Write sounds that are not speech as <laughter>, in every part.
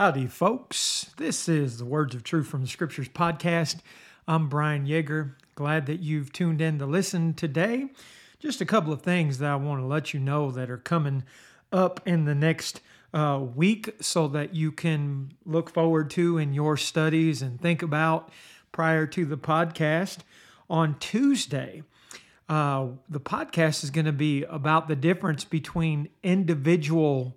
Howdy, folks. This is the Words of Truth from the Scriptures podcast. I'm Brian Yeager. Glad that you've tuned in to listen today. Just a couple of things that I want to let you know that are coming up in the next uh, week so that you can look forward to in your studies and think about prior to the podcast. On Tuesday, uh, the podcast is going to be about the difference between individual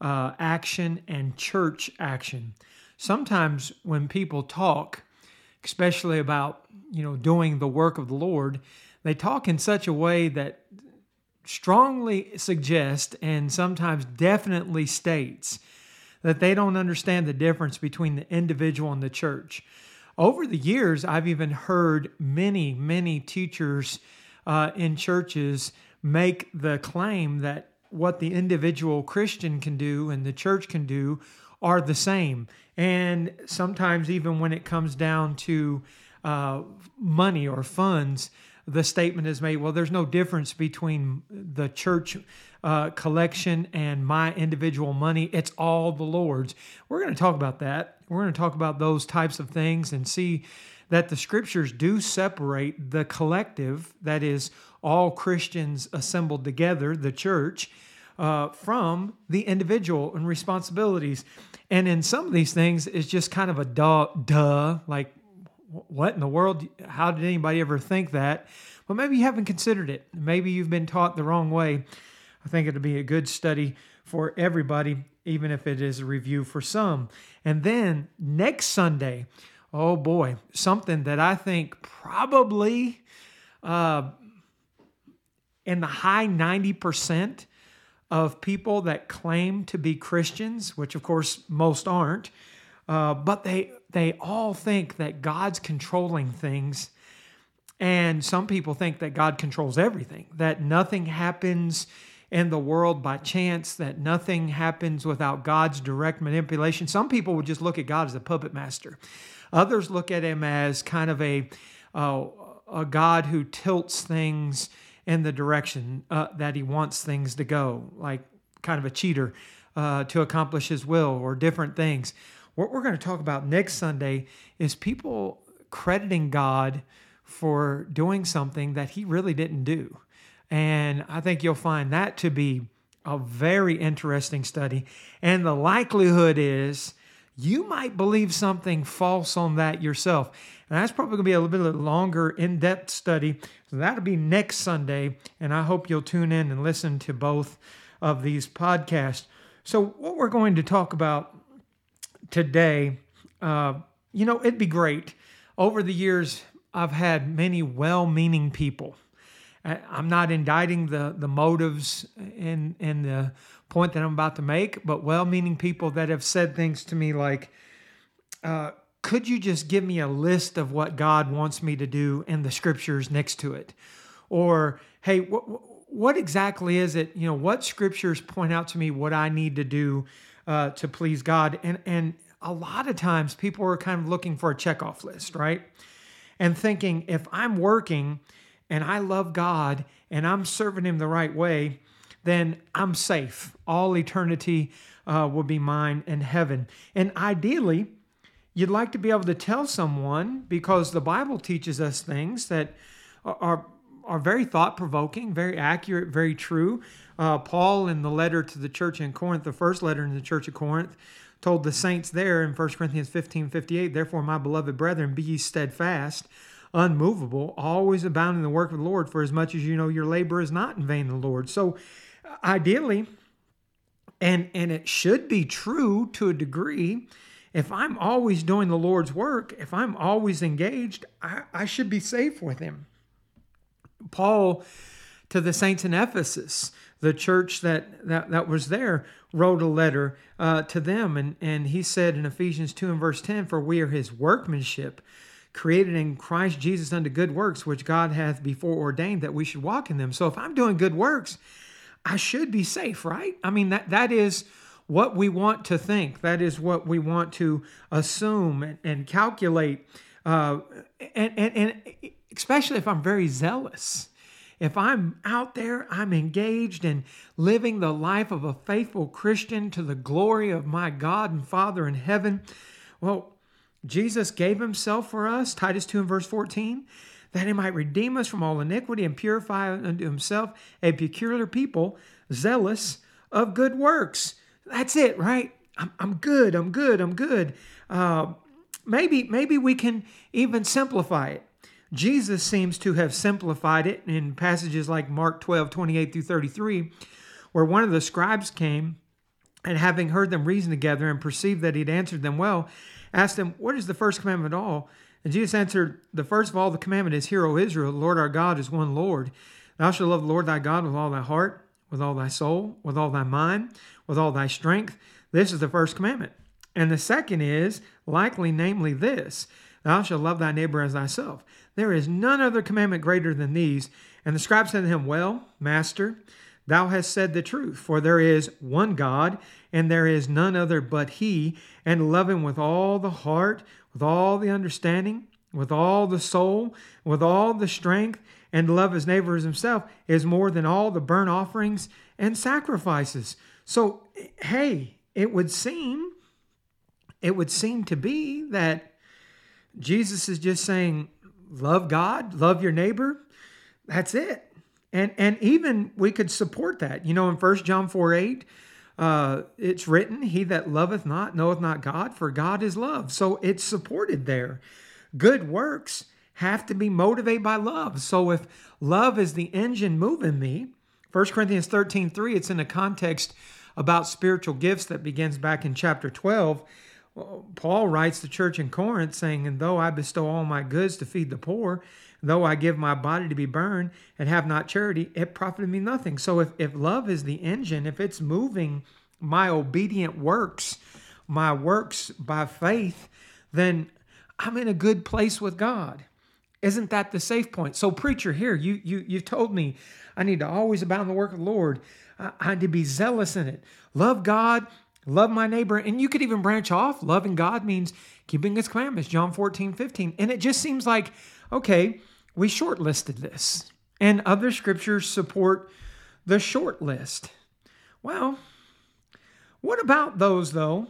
uh, action and church action. Sometimes when people talk, especially about you know doing the work of the Lord, they talk in such a way that strongly suggests and sometimes definitely states that they don't understand the difference between the individual and the church. Over the years, I've even heard many, many teachers uh, in churches make the claim that what the individual Christian can do and the church can do are the same. And sometimes, even when it comes down to uh, money or funds, the statement is made well, there's no difference between the church uh, collection and my individual money. It's all the Lord's. We're going to talk about that. We're going to talk about those types of things and see that the scriptures do separate the collective, that is, all Christians assembled together, the church, uh, from the individual and responsibilities. And in some of these things, it's just kind of a duh, duh, like, what in the world? How did anybody ever think that? But maybe you haven't considered it. Maybe you've been taught the wrong way. I think it'll be a good study for everybody, even if it is a review for some. And then next Sunday, oh boy, something that I think probably uh, in the high 90% of people that claim to be Christians, which of course most aren't, uh, but they they all think that God's controlling things, and some people think that God controls everything, that nothing happens in the world by chance, that nothing happens without God's direct manipulation. Some people would just look at God as a puppet master. Others look at him as kind of a uh, a God who tilts things in the direction uh, that he wants things to go, like kind of a cheater uh, to accomplish his will or different things. What we're going to talk about next Sunday is people crediting God for doing something that he really didn't do. And I think you'll find that to be a very interesting study. And the likelihood is you might believe something false on that yourself. And that's probably going to be a little bit longer, in depth study. So that'll be next Sunday. And I hope you'll tune in and listen to both of these podcasts. So, what we're going to talk about today, uh, you know, it'd be great. Over the years, I've had many well meaning people. I'm not indicting the, the motives and, in the point that I'm about to make, but well meaning people that have said things to me like, uh, could you just give me a list of what God wants me to do in the scriptures next to it? Or, hey, what, what exactly is it? You know, what scriptures point out to me what I need to do uh, to please God? And, and a lot of times people are kind of looking for a checkoff list, right? And thinking, if I'm working and I love God and I'm serving Him the right way, then I'm safe. All eternity uh, will be mine in heaven. And ideally, you'd like to be able to tell someone because the Bible teaches us things that are are very thought provoking, very accurate, very true. Uh, Paul, in the letter to the church in Corinth, the first letter in the church of Corinth, told the saints there in 1 Corinthians 15 58, Therefore, my beloved brethren, be ye steadfast, unmovable, always abounding in the work of the Lord, for as much as you know your labor is not in vain in the Lord. So, ideally, and, and it should be true to a degree, if I'm always doing the Lord's work, if I'm always engaged, I, I should be safe with Him. Paul to the saints in Ephesus, the church that, that, that was there, wrote a letter uh, to them. And, and he said in Ephesians 2 and verse 10, For we are his workmanship, created in Christ Jesus unto good works, which God hath before ordained that we should walk in them. So if I'm doing good works, I should be safe, right? I mean, that, that is what we want to think. That is what we want to assume and, and calculate. Uh, and, and, and especially if I'm very zealous. if I'm out there, I'm engaged in living the life of a faithful Christian to the glory of my God and Father in heaven. Well, Jesus gave himself for us, Titus 2 and verse 14, that he might redeem us from all iniquity and purify unto himself a peculiar people, zealous of good works. That's it, right? I'm, I'm good, I'm good, I'm good. Uh, maybe, maybe we can even simplify it. Jesus seems to have simplified it in passages like Mark 12, 28 through 33, where one of the scribes came and having heard them reason together and perceived that he'd answered them well, asked them, What is the first commandment of all? And Jesus answered, The first of all the commandment is, Hear, O Israel, the Lord our God is one Lord. Thou shalt love the Lord thy God with all thy heart, with all thy soul, with all thy mind, with all thy strength. This is the first commandment. And the second is, likely, namely, this Thou shalt love thy neighbor as thyself. There is none other commandment greater than these. And the scribe said to him, Well, master, thou hast said the truth, for there is one God, and there is none other but He, and love Him with all the heart, with all the understanding, with all the soul, with all the strength, and to love his neighbor as himself is more than all the burnt offerings and sacrifices. So, hey, it would seem, it would seem to be that Jesus is just saying, love God, love your neighbor. That's it. And and even we could support that. You know, in 1 John 4 8, uh, it's written, He that loveth not knoweth not God, for God is love. So it's supported there. Good works have to be motivated by love. So if love is the engine moving me, 1 Corinthians 13 3, it's in a context about spiritual gifts that begins back in chapter 12. Paul writes the church in Corinth saying, And though I bestow all my goods to feed the poor, though I give my body to be burned and have not charity, it profited me nothing. So if, if love is the engine, if it's moving my obedient works, my works by faith, then I'm in a good place with God. Isn't that the safe point? So, preacher, here you you you've told me I need to always abound in the work of the Lord. I, I need to be zealous in it. Love God, love my neighbor, and you could even branch off. Loving God means keeping His commandments. John 14, 15. And it just seems like okay, we shortlisted this, and other scriptures support the short list. Well, what about those though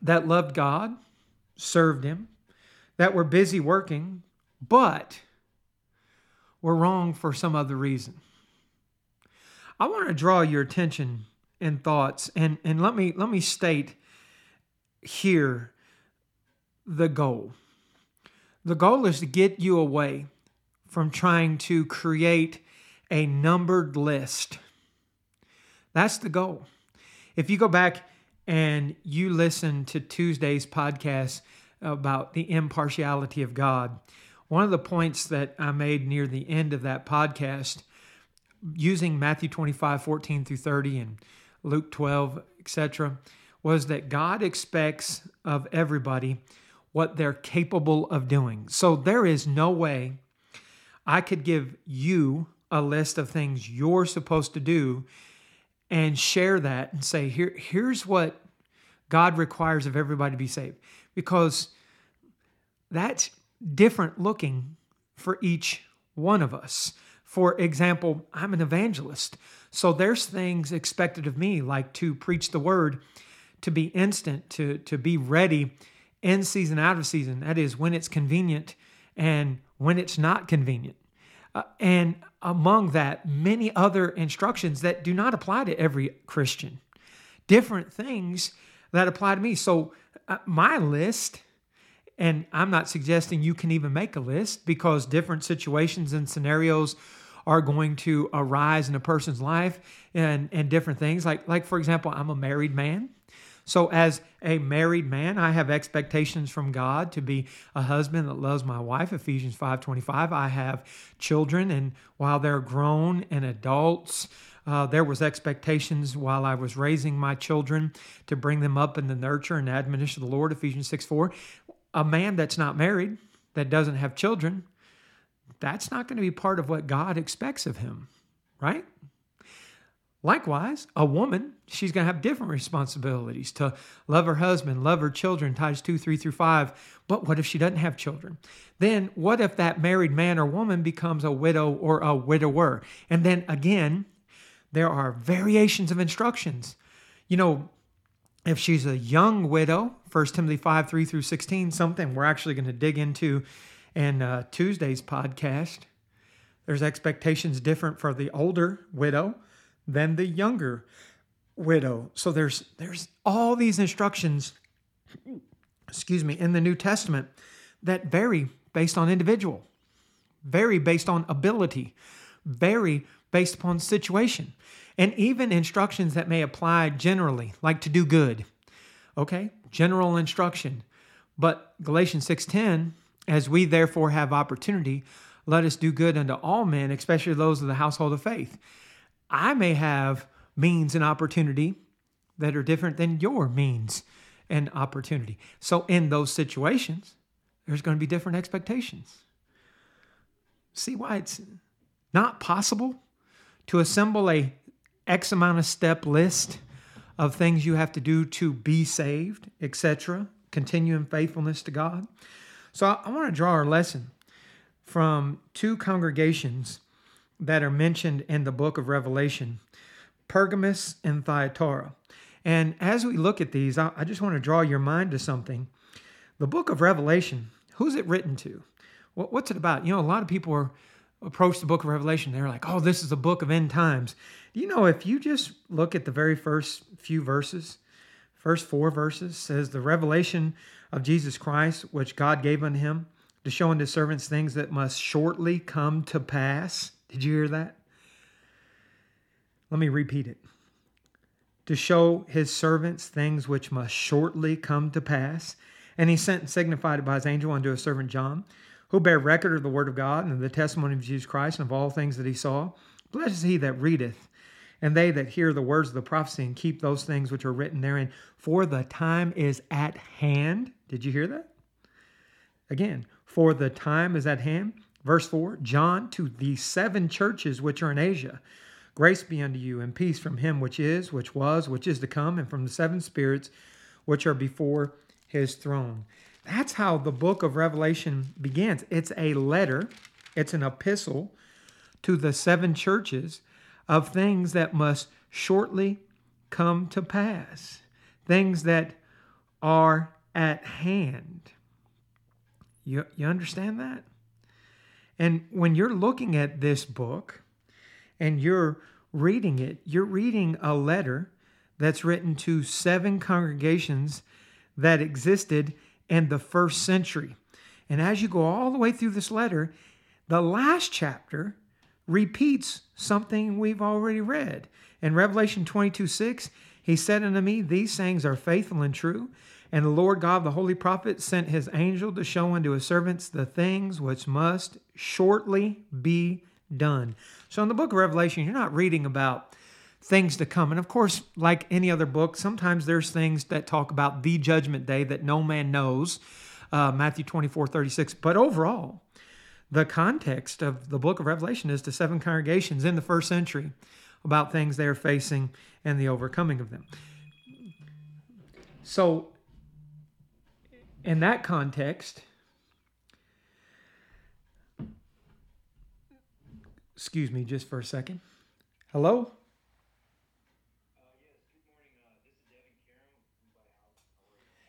that loved God, served Him, that were busy working? but we're wrong for some other reason. I want to draw your attention and thoughts and, and let me let me state here the goal. The goal is to get you away from trying to create a numbered list. That's the goal. If you go back and you listen to Tuesday's podcast about the impartiality of God, one of the points that I made near the end of that podcast, using Matthew 25, 14 through 30, and Luke 12, etc., was that God expects of everybody what they're capable of doing. So there is no way I could give you a list of things you're supposed to do and share that and say, Here, here's what God requires of everybody to be saved. Because that's different looking for each one of us. For example, I'm an evangelist. So there's things expected of me, like to preach the word, to be instant, to, to be ready in season, out of season. That is, when it's convenient and when it's not convenient. Uh, and among that, many other instructions that do not apply to every Christian. Different things that apply to me. So, uh, my list and I'm not suggesting you can even make a list because different situations and scenarios are going to arise in a person's life and, and different things. Like, like, for example, I'm a married man. So, as a married man, I have expectations from God to be a husband that loves my wife, Ephesians 5:25. I have children, and while they're grown and adults, uh, there was expectations while I was raising my children to bring them up in the nurture and admonition of the Lord, Ephesians 6 4 a man that's not married, that doesn't have children, that's not going to be part of what God expects of him, right? Likewise, a woman, she's going to have different responsibilities to love her husband, love her children, Titus 2, 3 through 5. But what if she doesn't have children? Then what if that married man or woman becomes a widow or a widower? And then again, there are variations of instructions. You know, if she's a young widow, 1 Timothy 5, 3 through 16, something we're actually going to dig into in uh, Tuesday's podcast. There's expectations different for the older widow than the younger widow. So there's there's all these instructions, excuse me, in the New Testament that vary based on individual, vary based on ability, vary based upon situation, and even instructions that may apply generally, like to do good. Okay? General instruction. But Galatians 6:10, as we therefore have opportunity, let us do good unto all men, especially those of the household of faith. I may have means and opportunity that are different than your means and opportunity. So, in those situations, there's going to be different expectations. See why it's not possible to assemble a X amount of step list of things you have to do to be saved, etc., continue in faithfulness to God. So, I, I want to draw our lesson from two congregations that are mentioned in the book of Revelation Pergamus and Thyatira. And as we look at these, I, just want to draw your mind to something. The book of Revelation, who's it written to? What, what's it about? You know, a lot of people are approach the book of Revelation, they're like, oh, this is a book of end times. You know if you just look at the very first few verses, first four verses, says the revelation of Jesus Christ, which God gave unto him to show unto servants things that must shortly come to pass. Did you hear that? Let me repeat it. To show his servants things which must shortly come to pass. And he sent and signified it by his angel unto his servant John, who bear record of the word of God and of the testimony of Jesus Christ and of all things that he saw. Blessed is he that readeth, and they that hear the words of the prophecy and keep those things which are written therein. For the time is at hand. Did you hear that? Again, for the time is at hand. Verse 4 John to the seven churches which are in Asia. Grace be unto you and peace from him which is, which was, which is to come, and from the seven spirits which are before his throne. That's how the book of Revelation begins. It's a letter, it's an epistle to the seven churches of things that must shortly come to pass, things that are at hand. You, you understand that? And when you're looking at this book and you're reading it, you're reading a letter that's written to seven congregations that existed in the first century. And as you go all the way through this letter, the last chapter repeats something we've already read. In Revelation 22 6, he said unto me, These sayings are faithful and true. And the Lord God, the holy prophet, sent his angel to show unto his servants the things which must shortly be done. So in the book of Revelation, you're not reading about things to come. And of course, like any other book, sometimes there's things that talk about the judgment day that no man knows, uh, Matthew 24, 36. But overall, the context of the book of Revelation is to seven congregations in the first century about things they are facing and the overcoming of them. So in that context, excuse me just for a second. Hello?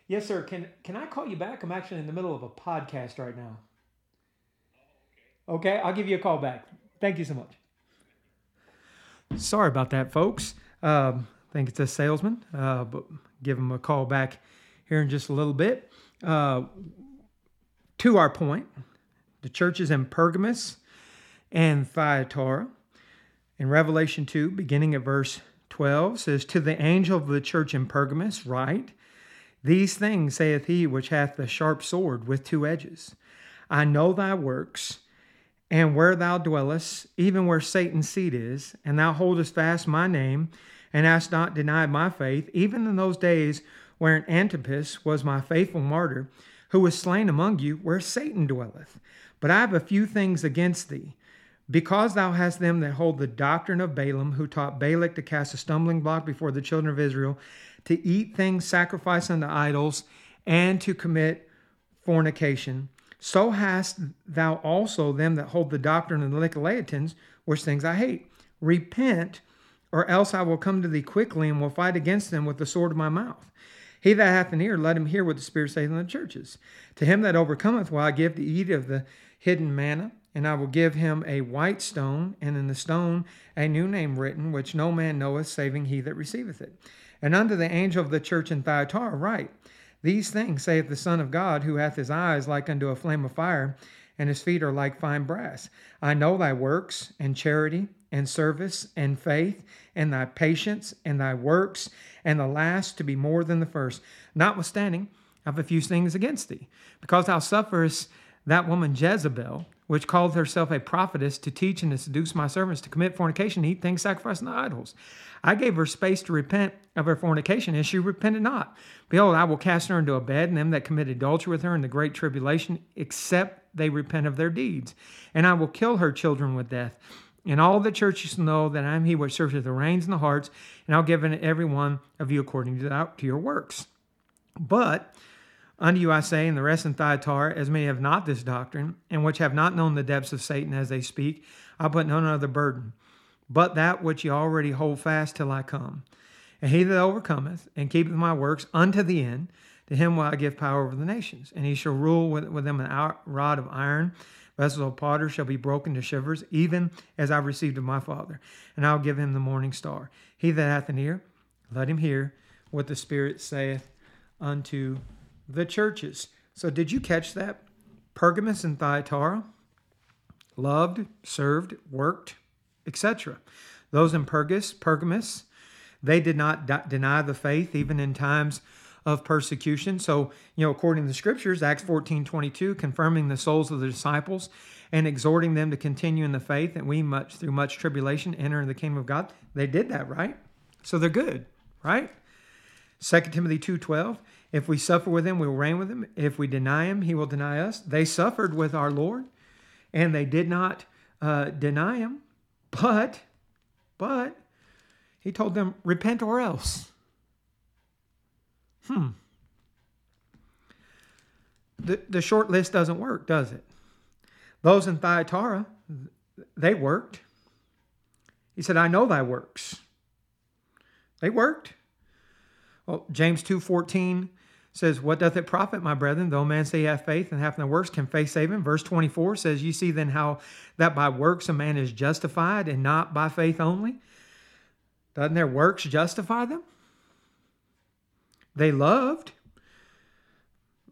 Yes, sir. Can can I call you back? I'm actually in the middle of a podcast right now. Okay, I'll give you a call back. Thank you so much. Sorry about that, folks. Um, I think it's a salesman, uh, but give him a call back here in just a little bit. Uh, to our point, the churches in Pergamus and Thyatira. In Revelation 2, beginning at verse 12, says, To the angel of the church in Pergamus, write, These things saith he which hath the sharp sword with two edges. I know thy works, and where thou dwellest, even where Satan's seat is, and thou holdest fast my name, and hast not denied my faith, even in those days wherein Antipas was my faithful martyr, who was slain among you, where Satan dwelleth. But I have a few things against thee, Because thou hast them that hold the doctrine of Balaam, who taught Balak to cast a stumbling block before the children of Israel, to eat things sacrificed unto idols, and to commit fornication, so hast thou also them that hold the doctrine of the Nicolaitans, which things I hate. Repent, or else I will come to thee quickly and will fight against them with the sword of my mouth. He that hath an ear, let him hear what the Spirit saith in the churches. To him that overcometh will I give to eat of the hidden manna, and I will give him a white stone, and in the stone a new name written, which no man knoweth, saving he that receiveth it. And unto the angel of the church in Thyatira write, These things saith the Son of God, who hath his eyes like unto a flame of fire, and his feet are like fine brass. I know thy works, and charity, and service, and faith, and thy patience, and thy works, and the last to be more than the first. Notwithstanding, I have a few things against thee, because thou sufferest that woman Jezebel, which called herself a prophetess, to teach and to seduce my servants to commit fornication, and eat things sacrificed to idols. I gave her space to repent of her fornication, and she repented not. Behold, I will cast her into a bed, and them that commit adultery with her in the great tribulation, except they repent of their deeds. And I will kill her children with death. And all the churches know that I am he which searcheth the reins and the hearts, and I'll give unto every one of you according to, to your works. But unto you I say, and the rest in Thyatira, as many have not this doctrine, and which have not known the depths of Satan as they speak, I put none other burden, but that which ye already hold fast till I come. And he that overcometh and keepeth my works unto the end, to him will I give power over the nations, and he shall rule with, with them a rod of iron Vessels of potter shall be broken to shivers, even as I received of my Father. And I'll give him the morning star. He that hath an ear, let him hear what the Spirit saith unto the churches. So, did you catch that? Pergamos and Thyatira loved, served, worked, etc. Those in Pergus, Pergamos, they did not deny the faith even in times of persecution. So, you know, according to the scriptures, Acts 14 22, confirming the souls of the disciples and exhorting them to continue in the faith, and we much through much tribulation enter in the kingdom of God. They did that, right? So they're good, right? 2 Timothy 2:12, if we suffer with him, we will reign with him. If we deny him, he will deny us. They suffered with our Lord, and they did not uh, deny him, but, but, he told them, repent or else. Hmm. The, the short list doesn't work, does it? Those in Thyatira, they worked. He said, I know thy works. They worked. Well, James 2.14 says, What doth it profit, my brethren, though man say he hath faith and hath no works, can faith save him? Verse 24 says, You see then how that by works a man is justified and not by faith only? Doesn't their works justify them? They loved.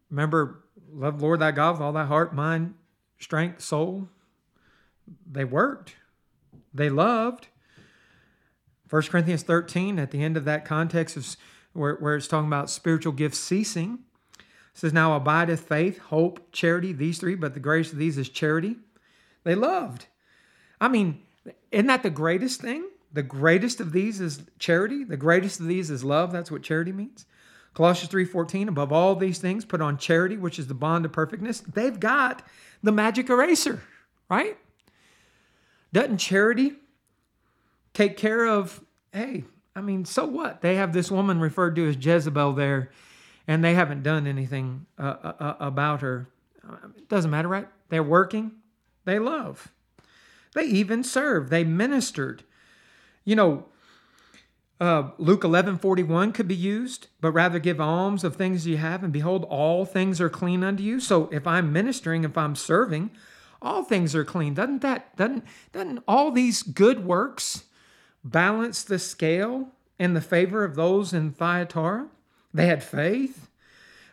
Remember, love Lord thy God with all thy heart, mind, strength, soul. They worked. They loved. 1 Corinthians 13, at the end of that context, is where, where it's talking about spiritual gifts ceasing. It says, Now abideth faith, hope, charity, these three, but the greatest of these is charity. They loved. I mean, isn't that the greatest thing? The greatest of these is charity. The greatest of these is love. That's what charity means. Colossians 3:14 above all these things put on charity which is the bond of perfectness. They've got the magic eraser, right? Doesn't charity take care of hey, I mean, so what? They have this woman referred to as Jezebel there and they haven't done anything uh, uh, uh about her. It doesn't matter, right? They're working, they love. They even serve, they ministered. You know, uh, Luke 11 41 could be used, but rather give alms of things you have, and behold, all things are clean unto you. So if I'm ministering, if I'm serving, all things are clean. Doesn't that, doesn't, doesn't all these good works balance the scale in the favor of those in Thyatira? They had faith.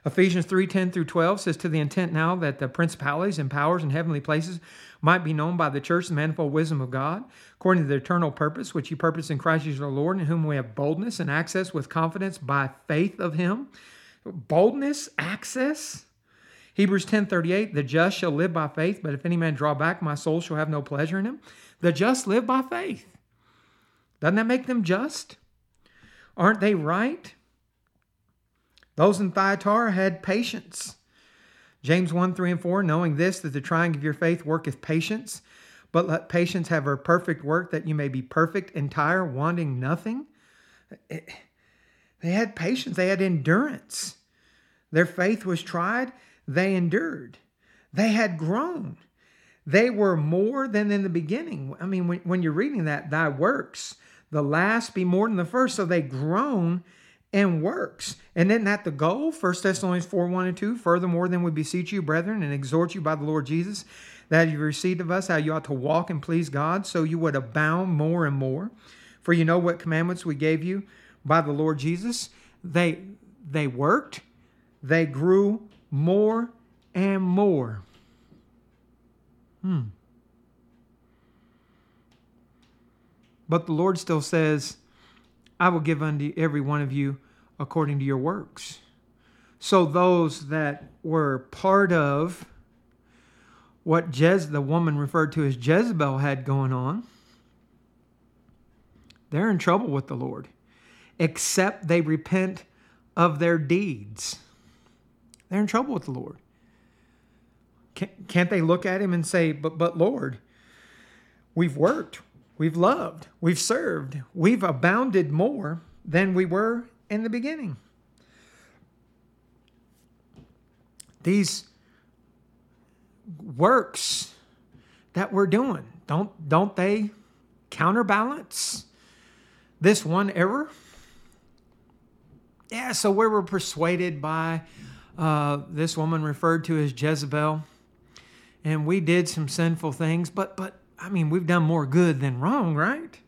Ephesians 3 10 through 12 says, To the intent now that the principalities and powers in heavenly places might be known by the church the manifold wisdom of God, according to the eternal purpose which he purposed in Christ Jesus our Lord, in whom we have boldness and access with confidence by faith of him. Boldness, access. Hebrews 10:38, the just shall live by faith, but if any man draw back, my soul shall have no pleasure in him. The just live by faith. Doesn't that make them just? Aren't they right? Those in Thyatira had patience. James 1 3 and 4, knowing this, that the trying of your faith worketh patience, but let patience have her perfect work that you may be perfect, entire, wanting nothing. It, they had patience, they had endurance. Their faith was tried, they endured. They had grown. They were more than in the beginning. I mean, when, when you're reading that, thy works, the last be more than the first. So they groan and works. And isn't that the goal? 1 Thessalonians 4 1 and 2. Furthermore, then we beseech you, brethren, and exhort you by the Lord Jesus, that you received of us how you ought to walk and please God, so you would abound more and more. For you know what commandments we gave you by the Lord Jesus. They they worked, they grew more and more. Hmm. But the Lord still says, I will give unto every one of you according to your works. So those that were part of what Jez, the woman referred to as Jezebel had going on, they're in trouble with the Lord, except they repent of their deeds. They're in trouble with the Lord. Can't they look at him and say, "But, but Lord, we've worked, we've loved, we've served, we've abounded more than we were in the beginning"? These works that we're doing don't don't they counterbalance this one error? Yeah, so we were persuaded by uh, this woman referred to as Jezebel and we did some sinful things, but but I mean, we've done more good than wrong, right?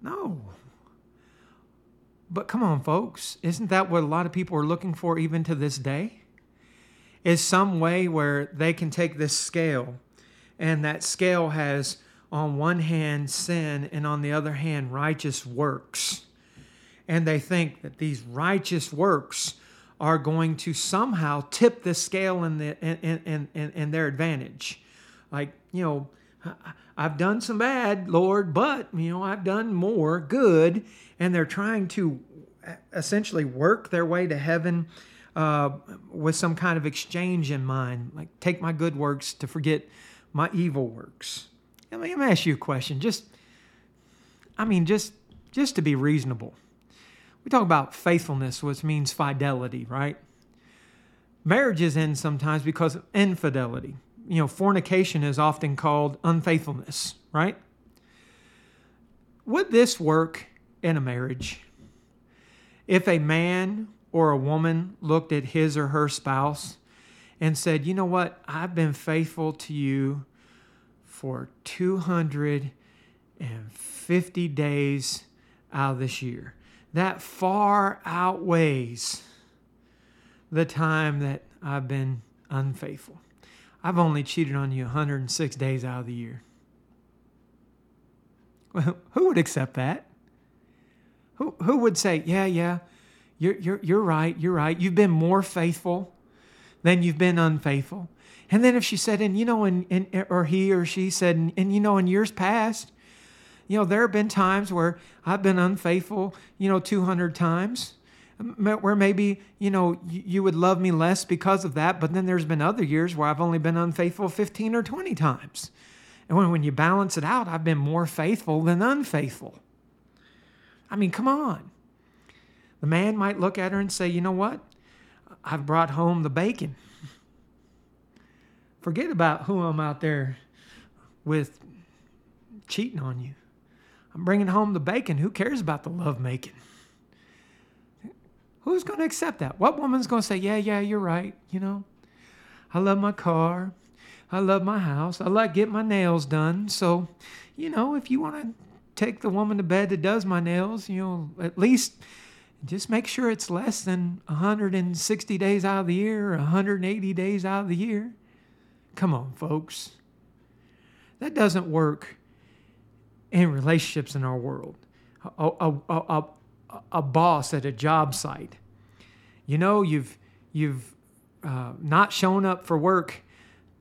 No. But come on, folks, isn't that what a lot of people are looking for even to this day? Is some way where they can take this scale and that scale has on one hand sin and on the other hand righteous works. And they think that these righteous works are going to somehow tip the scale in, the, in, in, in, in their advantage. Like, you know, I've done some bad, Lord, but, you know, I've done more good. And they're trying to essentially work their way to heaven uh, with some kind of exchange in mind. Like, take my good works to forget my evil works. Let me, let me ask you a question. Just, I mean, just, just to be reasonable we talk about faithfulness, which means fidelity, right? Marriages end sometimes because of infidelity. You know, fornication is often called unfaithfulness, right? Would this work in a marriage? If a man or a woman looked at his or her spouse and said, You know what? I've been faithful to you for 250 days out of this year that far outweighs the time that I've been unfaithful. I've only cheated on you 106 days out of the year. Well, who would accept that? Who, who would say, yeah, yeah, you're, you're, you're right, you're right. You've been more faithful than you've been unfaithful. And then if she said, and you know, and, and or he or she said, and, and you know, in years past, you know, there have been times where I've been unfaithful, you know, 200 times, where maybe, you know, you would love me less because of that. But then there's been other years where I've only been unfaithful 15 or 20 times. And when, when you balance it out, I've been more faithful than unfaithful. I mean, come on. The man might look at her and say, you know what? I've brought home the bacon. Forget about who I'm out there with cheating on you. I'm bringing home the bacon. Who cares about the love making? Who's going to accept that? What woman's going to say, Yeah, yeah, you're right. You know, I love my car. I love my house. I like get my nails done. So, you know, if you want to take the woman to bed that does my nails, you know, at least just make sure it's less than 160 days out of the year or 180 days out of the year. Come on, folks. That doesn't work in relationships in our world. A, a, a, a, boss at a job site. You know, you've, you've uh, not shown up for work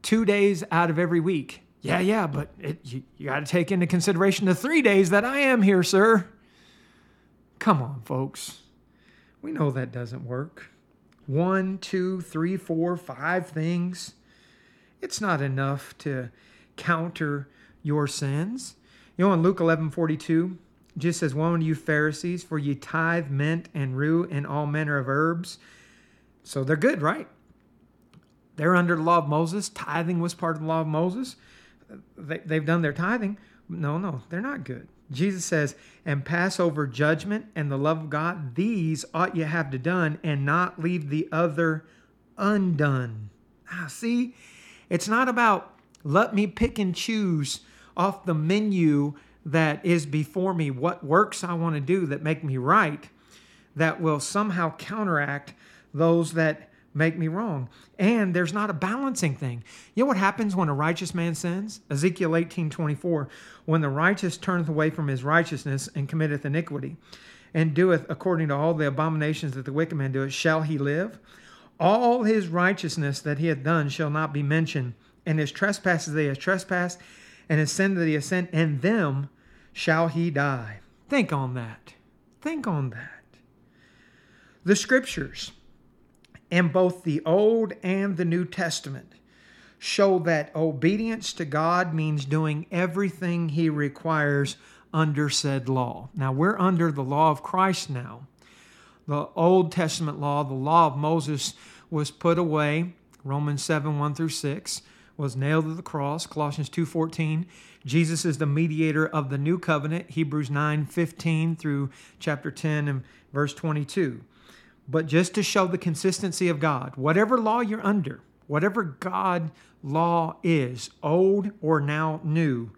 two days out of every week. Yeah, yeah, but it, you, you got to take into consideration the three days that I am here, sir. Come on, folks. We know that doesn't work. One, two, three, four, five things. It's not enough to counter your sins. You know, in Luke 11 42, Jesus says, Woe unto you, Pharisees, for ye tithe mint and rue and all manner of herbs. So they're good, right? They're under the law of Moses. Tithing was part of the law of Moses. They, they've done their tithing. No, no, they're not good. Jesus says, and pass over judgment and the love of God, these ought ye have to done, and not leave the other undone. Ah, see, it's not about let me pick and choose off the menu that is before me what works I want to do that make me right that will somehow counteract those that make me wrong. And there's not a balancing thing. You know what happens when a righteous man sins? Ezekiel 18 24. When the righteous turneth away from his righteousness and committeth iniquity, and doeth according to all the abominations that the wicked man doeth, shall he live? All his righteousness that he hath done shall not be mentioned, and his trespasses he has trespassed, and his sin that he has sinned, and them shall he die. Think on that. Think on that. The scriptures in both the Old and the New Testament show that obedience to God means doing everything He requires under said law. Now, we're under the law of Christ now. The Old Testament law, the law of Moses, was put away. Romans 7 1 through 6 was nailed to the cross. Colossians 2:14. Jesus is the mediator of the new covenant. Hebrews 9:15 through chapter 10 and verse 22 but just to show the consistency of God. Whatever law you're under, whatever God law is, old or now new,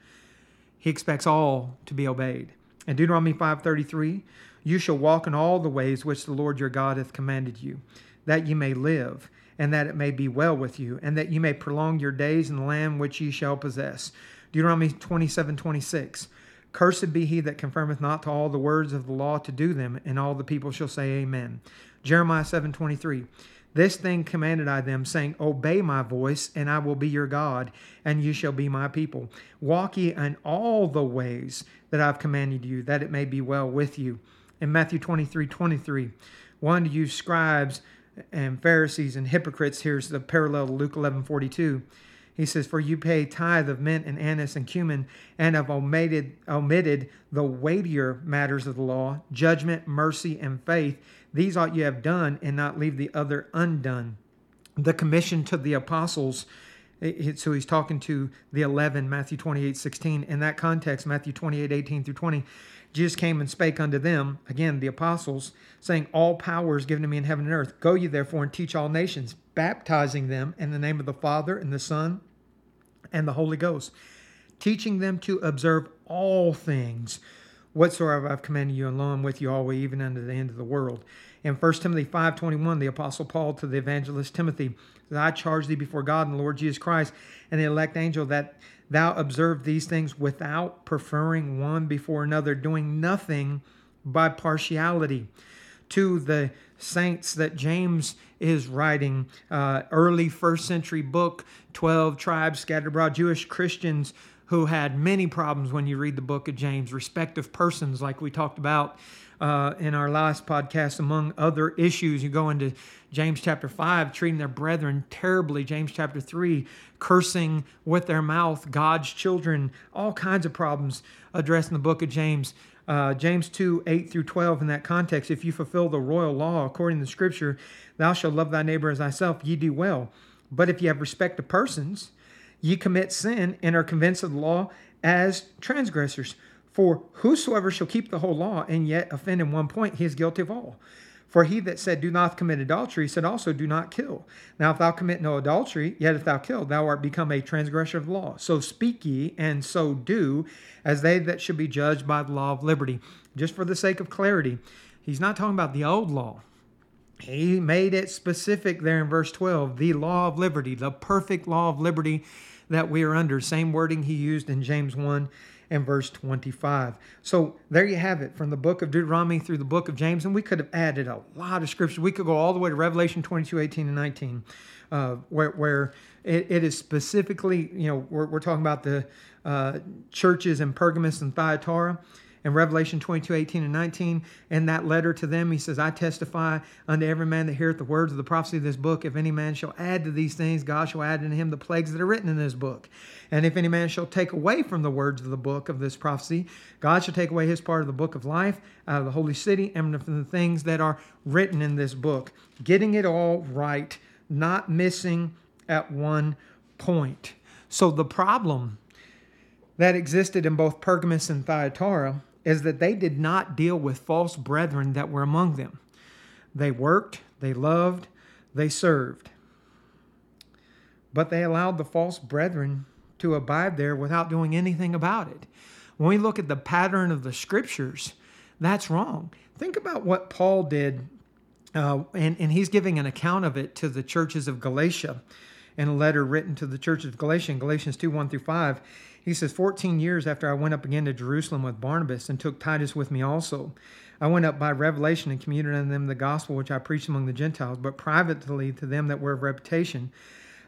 he expects all to be obeyed. In Deuteronomy 5:33, you shall walk in all the ways which the Lord your God hath commanded you, that ye may live, and that it may be well with you, and that ye may prolong your days in the land which ye shall possess. Deuteronomy 27:26. Cursed be he that confirmeth not to all the words of the law to do them, and all the people shall say, Amen. Jeremiah 7:23. This thing commanded I them, saying, Obey my voice, and I will be your God, and you shall be my people. Walk ye in all the ways that I've commanded you, that it may be well with you. In Matthew 23 23, one to you scribes and Pharisees and hypocrites, here's the parallel to Luke 11 42. He says, For you pay tithe of mint and anise and cumin, and have omitted, omitted the weightier matters of the law, judgment, mercy, and faith. These ought you have done, and not leave the other undone. The commission to the apostles. So he's talking to the 11, Matthew 28, 16. In that context, Matthew 28, 18 through 20, Jesus came and spake unto them, again, the apostles, saying, All power is given to me in heaven and earth. Go ye therefore and teach all nations, baptizing them in the name of the Father and the Son and the Holy Ghost, teaching them to observe all things whatsoever I've commanded you, and lo, I'm with you always, even unto the end of the world. In 1 Timothy 5.21, the Apostle Paul to the evangelist Timothy, that I charge thee before God and the Lord Jesus Christ and the elect angel that thou observe these things without preferring one before another, doing nothing by partiality. To the saints that James is writing, uh, early first century book, 12 tribes scattered abroad, Jewish Christians who had many problems when you read the book of James, respective persons, like we talked about uh, in our last podcast, among other issues. You go into James chapter 5, treating their brethren terribly. James chapter 3, cursing with their mouth God's children. All kinds of problems addressed in the book of James. Uh, James 2, 8 through 12, in that context, if you fulfill the royal law according to scripture, thou shalt love thy neighbor as thyself, ye do well. But if ye have respect to persons, ye commit sin and are convinced of the law as transgressors. For whosoever shall keep the whole law and yet offend in one point, he is guilty of all. For he that said, Do not commit adultery, said also, Do not kill. Now, if thou commit no adultery, yet if thou kill, thou art become a transgressor of the law. So speak ye, and so do, as they that should be judged by the law of liberty. Just for the sake of clarity, he's not talking about the old law. He made it specific there in verse 12 the law of liberty, the perfect law of liberty that we are under. Same wording he used in James 1 and verse 25. So there you have it from the book of Deuteronomy through the book of James. And we could have added a lot of scripture. We could go all the way to Revelation 22, 18, and 19, uh, where, where it, it is specifically, you know, we're, we're talking about the uh, churches in Pergamus and Thyatira. In Revelation 22, 18, and 19. In that letter to them, he says, I testify unto every man that heareth the words of the prophecy of this book. If any man shall add to these things, God shall add unto him the plagues that are written in this book. And if any man shall take away from the words of the book of this prophecy, God shall take away his part of the book of life out of the holy city and from the things that are written in this book. Getting it all right, not missing at one point. So the problem that existed in both Pergamus and Thyatira is that they did not deal with false brethren that were among them. They worked, they loved, they served. But they allowed the false brethren to abide there without doing anything about it. When we look at the pattern of the scriptures, that's wrong. Think about what Paul did, uh, and, and he's giving an account of it to the churches of Galatia in a letter written to the churches of Galatia in Galatians 2 1 through 5. He says, 14 years after I went up again to Jerusalem with Barnabas and took Titus with me also. I went up by revelation and commuted unto them the gospel which I preached among the Gentiles, but privately to them that were of reputation,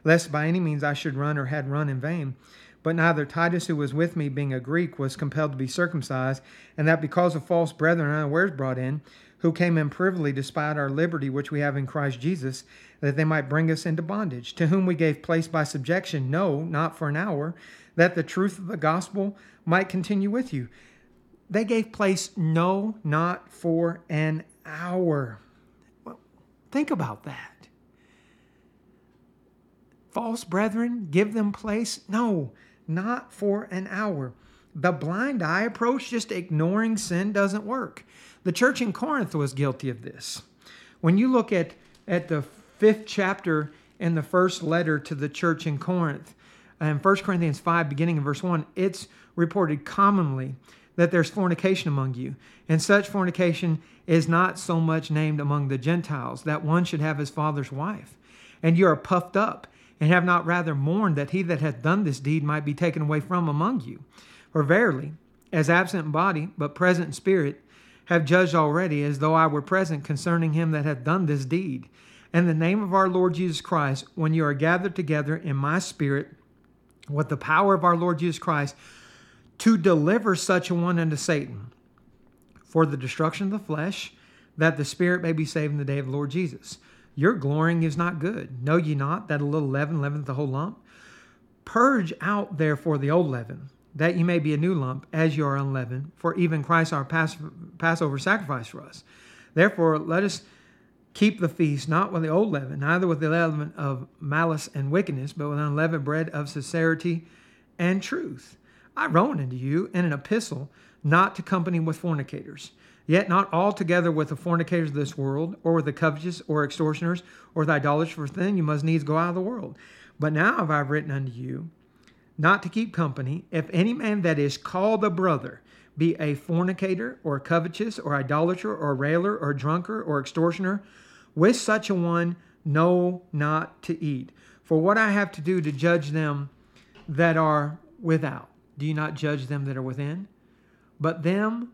lest by any means I should run or had run in vain. But neither Titus, who was with me, being a Greek, was compelled to be circumcised, and that because of false brethren unawares brought in, who came in privily despite our liberty which we have in Christ Jesus, that they might bring us into bondage, to whom we gave place by subjection, no, not for an hour, that the truth of the gospel might continue with you. They gave place, no, not for an hour. Well, think about that. False brethren, give them place? No, not for an hour. The blind eye approach, just ignoring sin, doesn't work. The church in Corinth was guilty of this. When you look at, at the fifth chapter in the first letter to the church in Corinth, in 1 Corinthians 5, beginning in verse 1, it's reported commonly that there's fornication among you. And such fornication is not so much named among the Gentiles, that one should have his father's wife. And you are puffed up, and have not rather mourned that he that hath done this deed might be taken away from among you. For verily, as absent in body, but present in spirit, have judged already, as though I were present concerning him that hath done this deed. In the name of our Lord Jesus Christ, when you are gathered together in my spirit, with the power of our Lord Jesus Christ, to deliver such a one unto Satan for the destruction of the flesh, that the spirit may be saved in the day of the Lord Jesus. Your glorying is not good. Know ye not that a little leaven leaveneth the whole lump? Purge out therefore the old leaven, that ye may be a new lump, as you are unleavened. For even Christ our Passover sacrifice for us. Therefore, let us keep the feast not with the old leaven, neither with the leaven of malice and wickedness, but with unleavened bread of sincerity and truth. I wrote unto you in an epistle not to company with fornicators, yet not altogether with the fornicators of this world, or with the covetous, or extortioners, or the idolaters, for then you must needs go out of the world. But now have I written unto you not to keep company, if any man that is called a brother be a fornicator, or covetous, or idolater, or railer, or drunkard, or extortioner, with such a one no not to eat. For what I have to do to judge them that are without, do you not judge them that are within? But them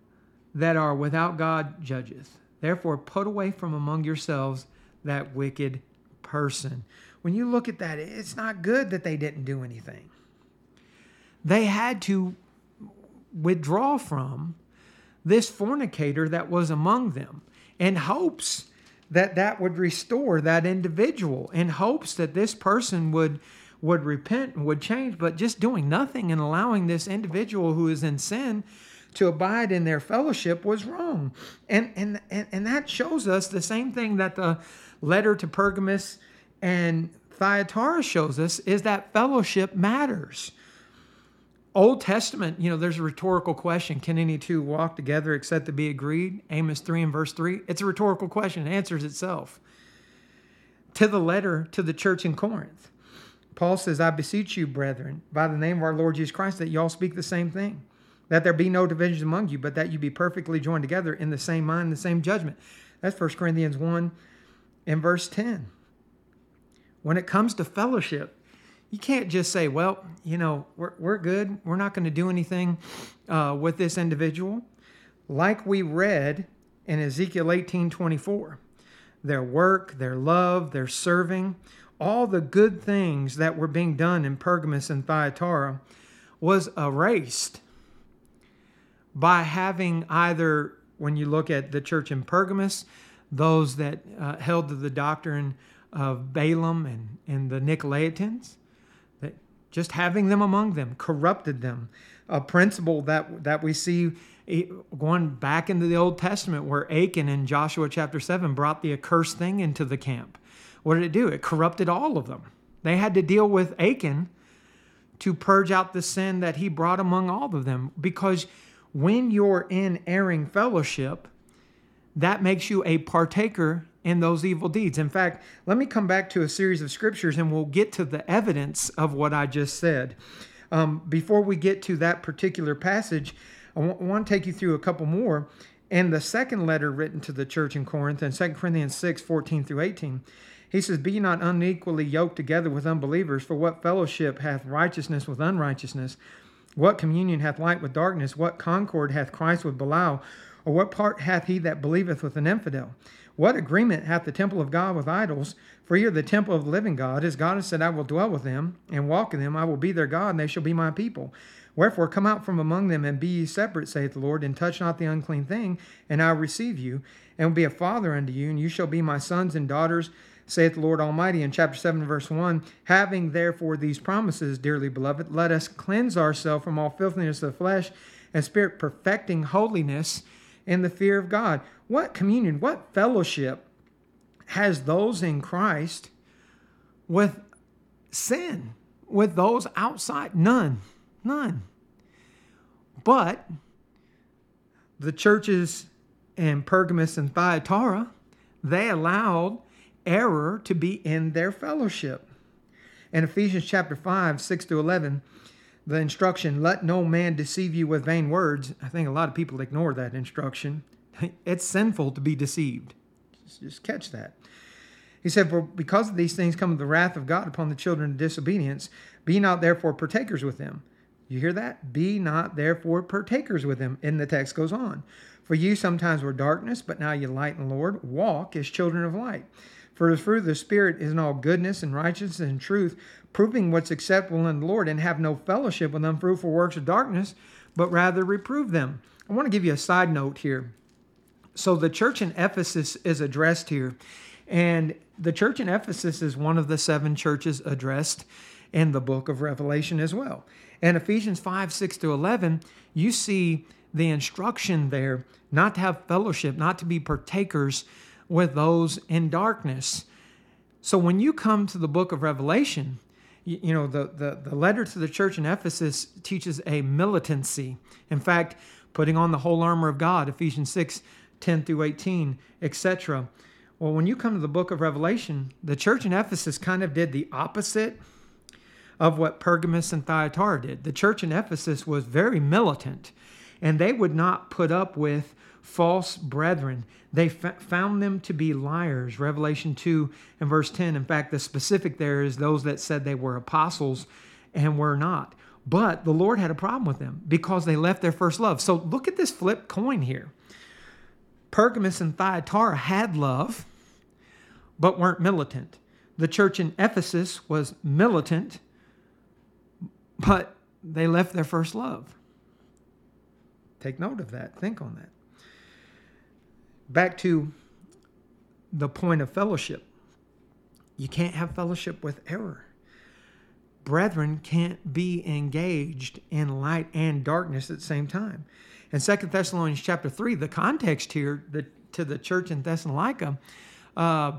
that are without God judgeth. Therefore, put away from among yourselves that wicked person. When you look at that, it's not good that they didn't do anything they had to withdraw from this fornicator that was among them in hopes that that would restore that individual in hopes that this person would would repent and would change but just doing nothing and allowing this individual who is in sin to abide in their fellowship was wrong. And and and, and that shows us the same thing that the letter to pergamus and thyatira shows us is that fellowship matters Old Testament, you know, there's a rhetorical question. Can any two walk together except to be agreed? Amos 3 and verse 3. It's a rhetorical question. It answers itself. To the letter to the church in Corinth, Paul says, I beseech you, brethren, by the name of our Lord Jesus Christ, that you all speak the same thing, that there be no divisions among you, but that you be perfectly joined together in the same mind, the same judgment. That's 1 Corinthians 1 and verse 10. When it comes to fellowship, you can't just say, well, you know, we're, we're good. We're not going to do anything uh, with this individual. Like we read in Ezekiel 18 24, their work, their love, their serving, all the good things that were being done in Pergamus and Thyatira was erased by having either, when you look at the church in Pergamus, those that uh, held to the doctrine of Balaam and, and the Nicolaitans, just having them among them corrupted them. A principle that, that we see eh, going back into the Old Testament where Achan in Joshua chapter 7 brought the accursed thing into the camp. What did it do? It corrupted all of them. They had to deal with Achan to purge out the sin that he brought among all of them because when you're in erring fellowship, that makes you a partaker in those evil deeds. In fact, let me come back to a series of scriptures and we'll get to the evidence of what I just said. Um, before we get to that particular passage, I want to take you through a couple more. And the second letter written to the church in Corinth in 2 Corinthians 6 14 through 18, he says, Be not unequally yoked together with unbelievers, for what fellowship hath righteousness with unrighteousness? What communion hath light with darkness? What concord hath Christ with Belial? Or what part hath he that believeth with an infidel? What agreement hath the temple of God with idols? For ye are the temple of the living God. As God has said, I will dwell with them and walk in them. I will be their God, and they shall be my people. Wherefore, come out from among them and be ye separate, saith the Lord, and touch not the unclean thing, and I will receive you, and will be a father unto you, and you shall be my sons and daughters, saith the Lord Almighty. In chapter 7, verse 1 Having therefore these promises, dearly beloved, let us cleanse ourselves from all filthiness of the flesh and spirit, perfecting holiness in the fear of God. What communion, what fellowship has those in Christ with sin, with those outside? None. None. But the churches in Pergamus and Thyatira, they allowed error to be in their fellowship. In Ephesians chapter 5, 6 to 11, the instruction, let no man deceive you with vain words. I think a lot of people ignore that instruction. <laughs> It's sinful to be deceived. Just, catch that. He said, For because of these things come the wrath of God upon the children of disobedience. Be not therefore partakers with them. You hear that? Be not therefore partakers with them. And the text goes on. For you sometimes were darkness, but now you light in the Lord. Walk as children of light. For the fruit of the Spirit is in all goodness and righteousness and truth, proving what's acceptable in the Lord, and have no fellowship with unfruitful works of darkness, but rather reprove them. I want to give you a side note here. So the church in Ephesus is addressed here. And the church in Ephesus is one of the seven churches addressed in the book of Revelation as well. And Ephesians 5 6 to 11, you see the instruction there not to have fellowship, not to be partakers with those in darkness. So when you come to the book of Revelation, you, know, the, the, the letter to the church in Ephesus teaches a militancy. In fact, putting on the whole armor of God, Ephesians 6 10 through 18, etc. Well, when you come to the book of Revelation, the church in Ephesus kind of did the opposite of what Pergamus and Thyatira did. The church in Ephesus was very militant, and they would not put up with false brethren. They f- found them to be liars. Revelation 2 and verse 10. In fact, the specific there is those that said they were apostles and were not. But the Lord had a problem with them because they left their first love. So look at this flip coin here. Pergamus and Thyatira had love, but weren't militant. The church in Ephesus was militant but they left their first love. Take note of that. Think on that. Back to the point of fellowship. You can't have fellowship with error. Brethren can't be engaged in light and darkness at the same time. In Second Thessalonians chapter 3, the context here the, to the church in Thessalonica uh,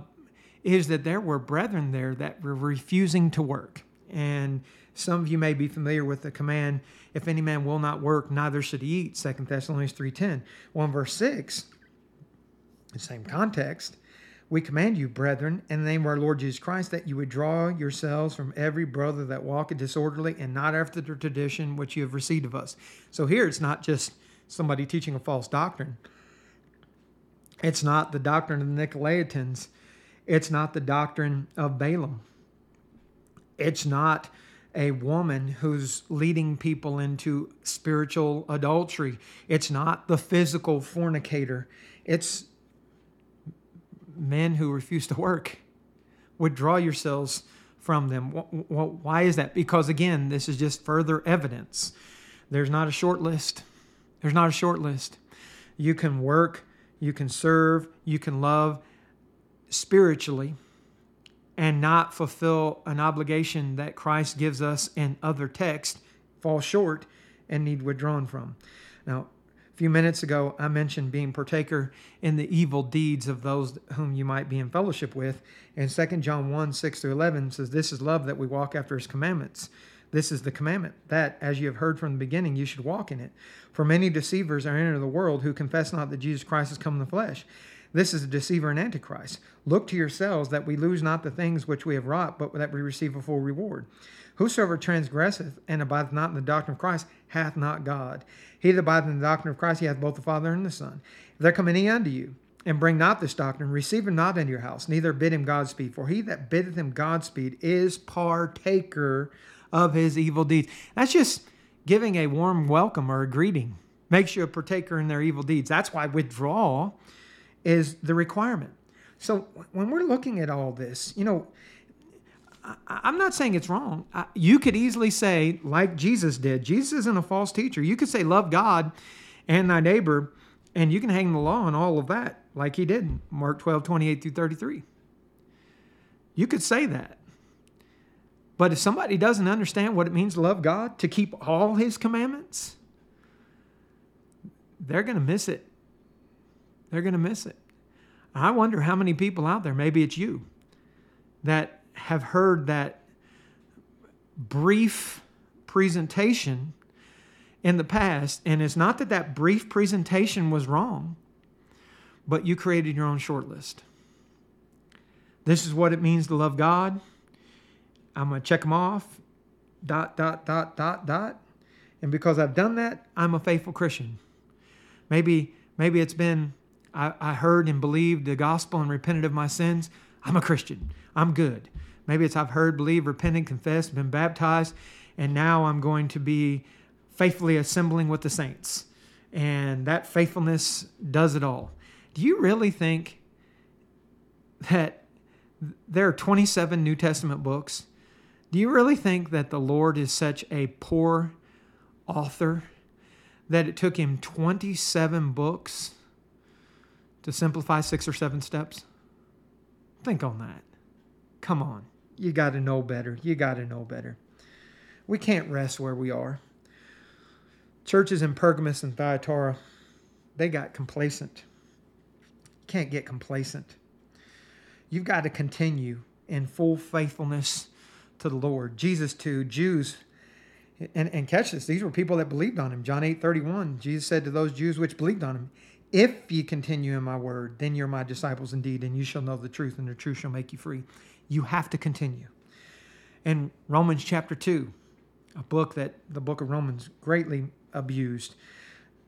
is that there were brethren there that were refusing to work. And some of you may be familiar with the command, if any man will not work, neither should he eat, 2 Thessalonians 3.10. 1 verse 6, the same context, we command you, brethren, in the name of our Lord Jesus Christ, that you would draw yourselves from every brother that walketh disorderly and not after the tradition which you have received of us. So here it's not just somebody teaching a false doctrine. It's not the doctrine of the Nicolaitans. It's not the doctrine of Balaam. It's not a woman who's leading people into spiritual adultery. It's not the physical fornicator. It's men who refuse to work. Withdraw yourselves from them. Why is that? Because again, this is just further evidence. There's not a short list. There's not a short list. You can work, you can serve, you can love spiritually and not fulfill an obligation that Christ gives us in other texts, fall short and need withdrawn from. Now, a few minutes ago, I mentioned being partaker in the evil deeds of those whom you might be in fellowship with. And 2 John 1 6 through 11 says, This is love that we walk after his commandments. This is the commandment that, as you have heard from the beginning, you should walk in it. For many deceivers are entered the world who confess not that Jesus Christ has come in the flesh. This is a deceiver and antichrist. Look to yourselves that we lose not the things which we have wrought, but that we receive a full reward. Whosoever transgresseth and abideth not in the doctrine of Christ hath not God. He that abideth in the doctrine of Christ, he hath both the Father and the Son. If there come any unto you, and bring not this doctrine, receive him not into your house, neither bid him Godspeed. For he that biddeth him Godspeed is partaker of his evil deeds. That's just giving a warm welcome or a greeting. Makes you a partaker in their evil deeds. That's why withdrawal is the requirement. So when we're looking at all this, you know, I'm not saying it's wrong. You could easily say, like Jesus did, Jesus isn't a false teacher. You could say, love God and thy neighbor, and you can hang the law on all of that, like he did Mark 12, 28 through 33. You could say that. But if somebody doesn't understand what it means to love God, to keep all his commandments, they're going to miss it. They're going to miss it. I wonder how many people out there, maybe it's you, that have heard that brief presentation in the past. And it's not that that brief presentation was wrong, but you created your own short list. This is what it means to love God. I'm going to check them off, dot, dot, dot, dot, dot. And because I've done that, I'm a faithful Christian. Maybe, maybe it's been, I, I heard and believed the gospel and repented of my sins. I'm a Christian. I'm good. Maybe it's I've heard, believed, repented, confessed, been baptized, and now I'm going to be faithfully assembling with the saints. And that faithfulness does it all. Do you really think that there are 27 New Testament books do you really think that the Lord is such a poor author that it took him 27 books to simplify six or seven steps? Think on that. Come on. You got to know better. You got to know better. We can't rest where we are. Churches in Pergamos and Thyatira, they got complacent. Can't get complacent. You've got to continue in full faithfulness to the Lord. Jesus to Jews, and, and catch this, these were people that believed on him. John 8 31, Jesus said to those Jews which believed on him, If ye continue in my word, then you're my disciples indeed, and you shall know the truth, and the truth shall make you free. You have to continue. In Romans chapter 2, a book that the book of Romans greatly abused,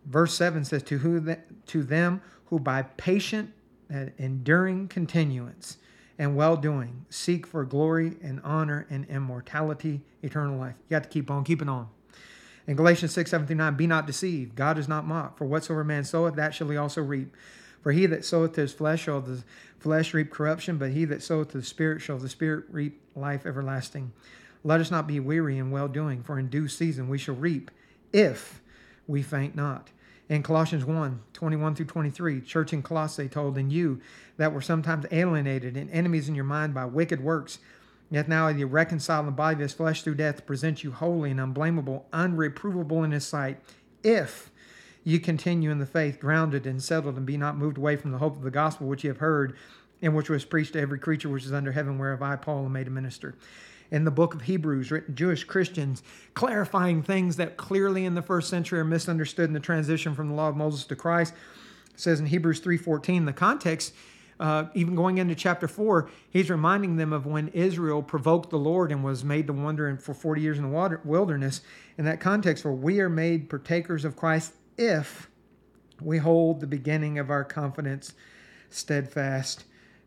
verse 7 says, To, who to them who by patient and enduring continuance and well doing. Seek for glory and honor and immortality, eternal life. You got to keep on keeping on. In Galatians 6 7 9, be not deceived. God is not mocked. For whatsoever man soweth, that shall he also reap. For he that soweth to his flesh shall the flesh reap corruption, but he that soweth to the Spirit shall the Spirit reap life everlasting. Let us not be weary in well doing, for in due season we shall reap, if we faint not. In Colossians 1 21 through 23, church in Colossae told, In you that were sometimes alienated and enemies in your mind by wicked works, yet now you reconciled in the body of his flesh through death present you holy and unblameable, unreprovable in his sight, if you continue in the faith, grounded and settled, and be not moved away from the hope of the gospel which you have heard, and which was preached to every creature which is under heaven, whereof I, Paul, am made a minister in the book of Hebrews, written Jewish Christians, clarifying things that clearly in the first century are misunderstood in the transition from the law of Moses to Christ. It says in Hebrews 3:14, the context, uh, even going into chapter 4, he's reminding them of when Israel provoked the Lord and was made to wander for 40 years in the water, wilderness. In that context, where we are made partakers of Christ if we hold the beginning of our confidence steadfast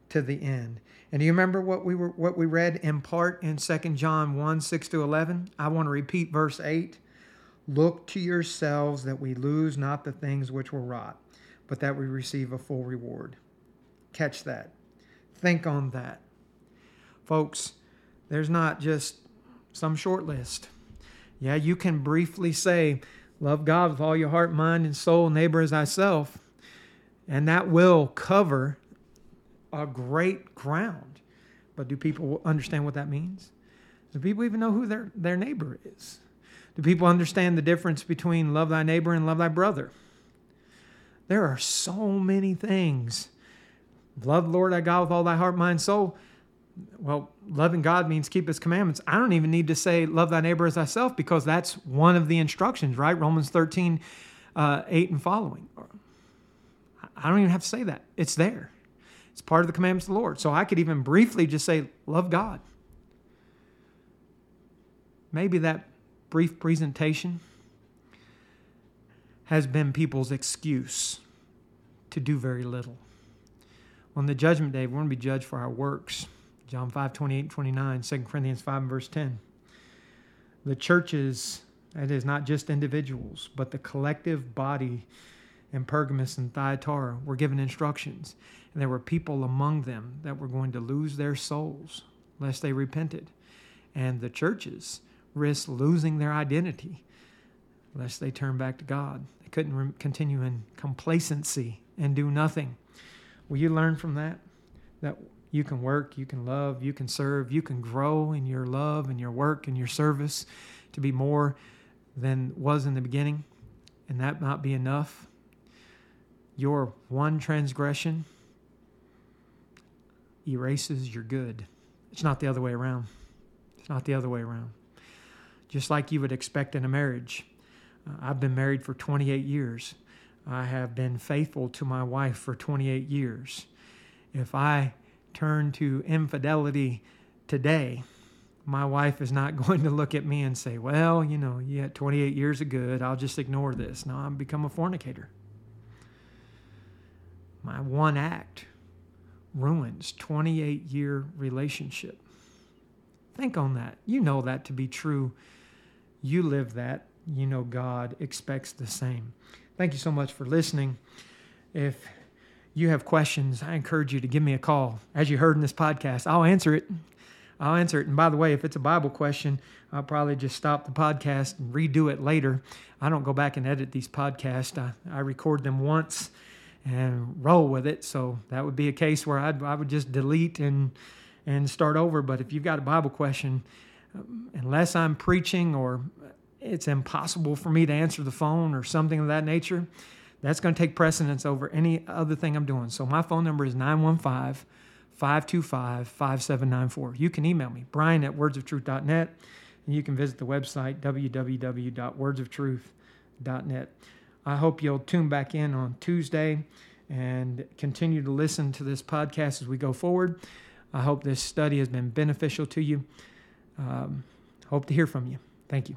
to the end. And do you remember what we were what we read in part in 2 John 1, 6 to 11? I want to repeat verse 8. Look to yourselves that we lose not the things which were wrought, but that we receive a full reward. Catch that. Think on that. Folks, there's not just some short list. Yeah, you can briefly say, Love God with all your heart, mind, and soul, neighbor as thyself. And that will cover a great ground. But do people understand what that means? Do people even know who their, their neighbor is? Do people understand the difference between love thy neighbor and love thy brother? There are so many things. Love Lord thy God with all thy heart, mind, soul. Well, loving God means keep his commandments. I don't even need to say love thy neighbor as thyself because that's one of the instructions, right? Romans 13, uh, 8 and following. I don't even have to say that. It's there. It's part of the commandments of the Lord. So I could even briefly just say, love God. Maybe that brief presentation has been people's excuse to do very little. On the judgment day, we're going to be judged for our works. John 5, 28 and 29, 2 Corinthians 5 and verse 10. The churches, that is not just individuals, but the collective body in Pergamos and Thyatira were given instructions. And there were people among them that were going to lose their souls lest they repented. And the churches risked losing their identity lest they turn back to God. They couldn't re- continue in complacency and do nothing. Will you learn from that? That you can work, you can love, you can serve, you can grow in your love and your work and your service to be more than was in the beginning, and that might be enough. Your one transgression erases your good. It's not the other way around. It's not the other way around. Just like you would expect in a marriage. Uh, I've been married for 28 years. I have been faithful to my wife for 28 years. If I turn to infidelity today, my wife is not <laughs> going to look at me and say, Well, you know, you had 28 years of good. I'll just ignore this. No, I've become a fornicator. My one act ruins 28 year relationship. Think on that. You know that to be true. You live that. You know God expects the same. Thank you so much for listening. If you have questions, I encourage you to give me a call. As you heard in this podcast, I'll answer it. I'll answer it. And by the way, if it's a Bible question, I'll probably just stop the podcast and redo it later. I don't go back and edit these podcasts. I, I record them once and roll with it. So that would be a case where I'd, I would just delete and and start over. But if you've got a Bible question, um, unless I'm preaching or it's impossible for me to answer the phone or something of that nature, that's going to take precedence over any other thing I'm doing. So my phone number is 915 525 5794. You can email me, brian at wordsoftruth.net, and you can visit the website www.wordsoftruth.net. I hope you'll tune back in on Tuesday and continue to listen to this podcast as we go forward. I hope this study has been beneficial to you. Um, hope to hear from you. Thank you.